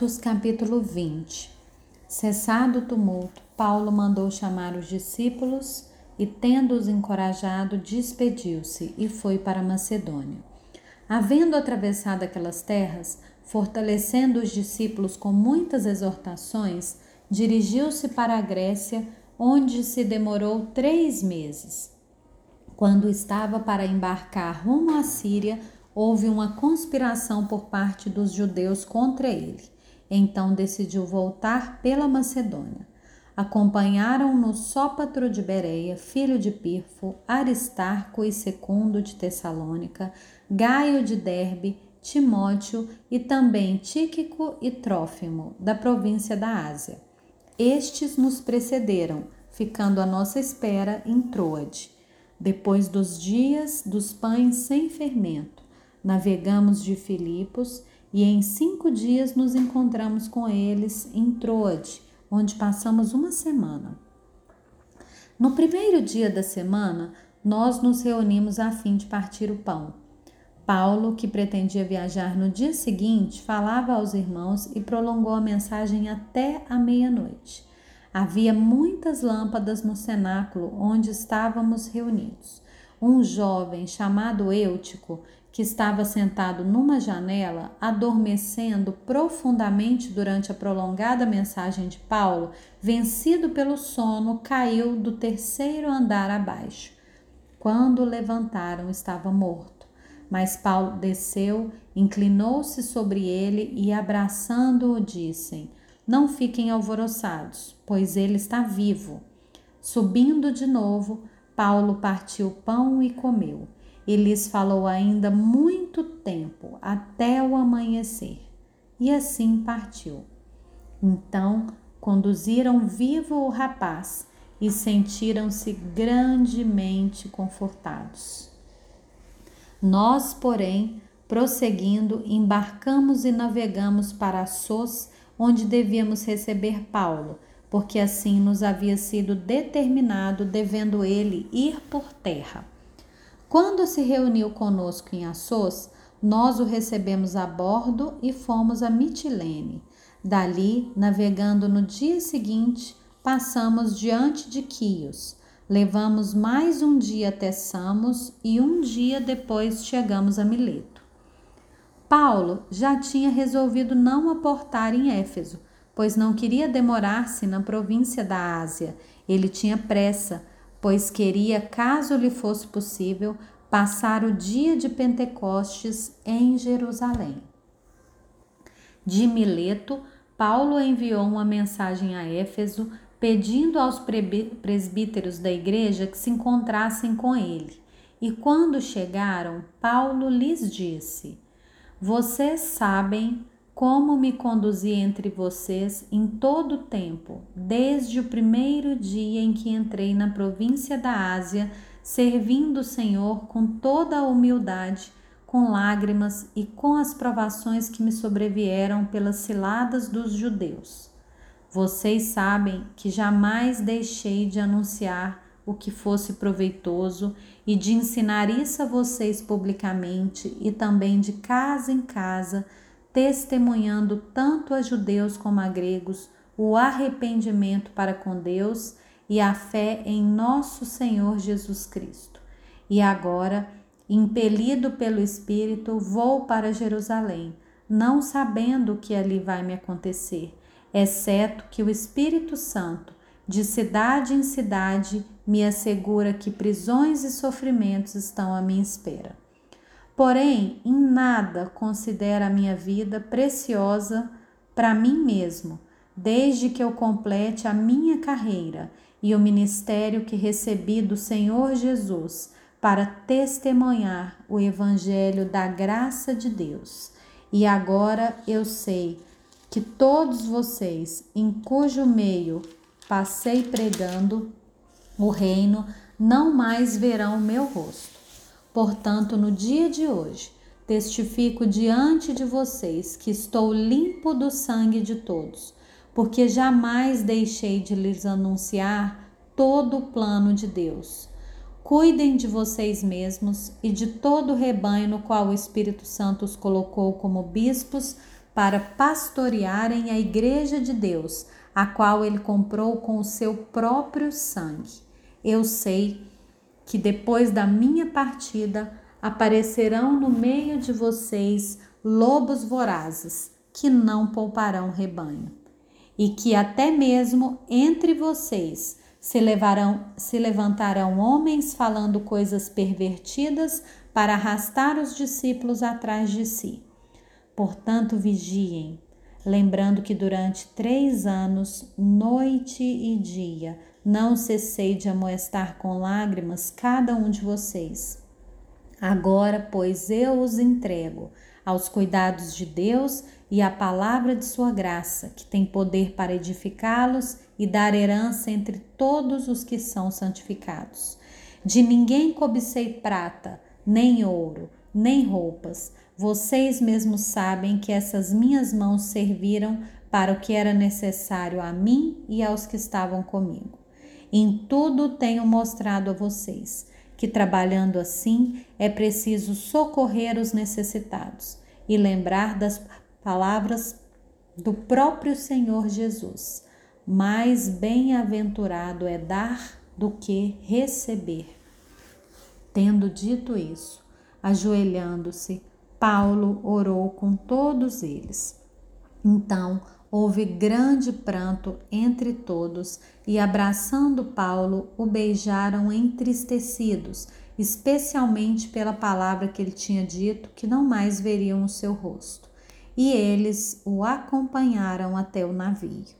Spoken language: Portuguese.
Atos capítulo 20 Cessado o tumulto, Paulo mandou chamar os discípulos e, tendo-os encorajado, despediu-se e foi para Macedônia. Havendo atravessado aquelas terras, fortalecendo os discípulos com muitas exortações, dirigiu-se para a Grécia, onde se demorou três meses. Quando estava para embarcar rumo à Síria, houve uma conspiração por parte dos judeus contra ele. Então decidiu voltar pela Macedônia. Acompanharam-no Sópatro de Bereia, filho de Pirfo, Aristarco e Secundo de Tessalônica, Gaio de Derbe, Timóteo e também Tíquico e Trófimo, da província da Ásia. Estes nos precederam, ficando à nossa espera em Troade. Depois dos dias dos pães sem fermento, Navegamos de Filipos e em cinco dias nos encontramos com eles em Troade, onde passamos uma semana. No primeiro dia da semana, nós nos reunimos a fim de partir o pão. Paulo, que pretendia viajar no dia seguinte, falava aos irmãos e prolongou a mensagem até a meia-noite. Havia muitas lâmpadas no cenáculo onde estávamos reunidos. Um jovem chamado Eutico que estava sentado numa janela, adormecendo profundamente durante a prolongada mensagem de Paulo, vencido pelo sono, caiu do terceiro andar abaixo. Quando levantaram, estava morto. Mas Paulo desceu, inclinou-se sobre ele e, abraçando-o, disse: Não fiquem alvoroçados, pois ele está vivo. Subindo de novo, Paulo partiu pão e comeu e lhes falou ainda muito tempo, até o amanhecer, e assim partiu. Então conduziram vivo o rapaz e sentiram-se grandemente confortados. Nós, porém, prosseguindo, embarcamos e navegamos para Sos, onde devíamos receber Paulo, porque assim nos havia sido determinado, devendo ele ir por terra. Quando se reuniu conosco em Assos, nós o recebemos a bordo e fomos a Mitilene. Dali, navegando no dia seguinte, passamos diante de Quios. Levamos mais um dia até Samos e um dia depois chegamos a Mileto. Paulo já tinha resolvido não aportar em Éfeso, pois não queria demorar-se na província da Ásia. Ele tinha pressa, pois queria, caso lhe fosse possível, passar o dia de Pentecostes em Jerusalém. De Mileto, Paulo enviou uma mensagem a Éfeso pedindo aos presbíteros da igreja que se encontrassem com ele. E quando chegaram, Paulo lhes disse: Vocês sabem como me conduzi entre vocês em todo o tempo, desde o primeiro dia em que entrei na província da Ásia, servindo o Senhor com toda a humildade, com lágrimas e com as provações que me sobrevieram pelas ciladas dos judeus. Vocês sabem que jamais deixei de anunciar o que fosse proveitoso e de ensinar isso a vocês publicamente e também de casa em casa testemunhando tanto a judeus como a gregos o arrependimento para com Deus e a fé em nosso Senhor Jesus Cristo. E agora, impelido pelo Espírito, vou para Jerusalém, não sabendo o que ali vai me acontecer, exceto que o Espírito Santo, de cidade em cidade, me assegura que prisões e sofrimentos estão à minha espera. Porém, em nada considero a minha vida preciosa para mim mesmo, desde que eu complete a minha carreira e o ministério que recebi do Senhor Jesus para testemunhar o Evangelho da graça de Deus. E agora eu sei que todos vocês, em cujo meio passei pregando o reino, não mais verão meu rosto. Portanto, no dia de hoje, testifico diante de vocês que estou limpo do sangue de todos, porque jamais deixei de lhes anunciar todo o plano de Deus. Cuidem de vocês mesmos e de todo o rebanho no qual o Espírito Santo os colocou como bispos para pastorearem a igreja de Deus, a qual ele comprou com o seu próprio sangue. Eu sei que depois da minha partida aparecerão no meio de vocês lobos vorazes, que não pouparão rebanho, e que até mesmo entre vocês se, levarão, se levantarão homens falando coisas pervertidas para arrastar os discípulos atrás de si. Portanto, vigiem, lembrando que durante três anos, noite e dia, não cessei de amoestar com lágrimas cada um de vocês. Agora, pois, eu os entrego aos cuidados de Deus e à palavra de Sua graça, que tem poder para edificá-los e dar herança entre todos os que são santificados. De ninguém cobicei prata, nem ouro, nem roupas. Vocês mesmos sabem que essas minhas mãos serviram para o que era necessário a mim e aos que estavam comigo. Em tudo tenho mostrado a vocês que, trabalhando assim, é preciso socorrer os necessitados e lembrar das palavras do próprio Senhor Jesus. Mais bem-aventurado é dar do que receber. Tendo dito isso, ajoelhando-se, Paulo orou com todos eles. Então houve grande pranto entre todos e, abraçando Paulo, o beijaram entristecidos, especialmente pela palavra que ele tinha dito que não mais veriam o seu rosto. E eles o acompanharam até o navio.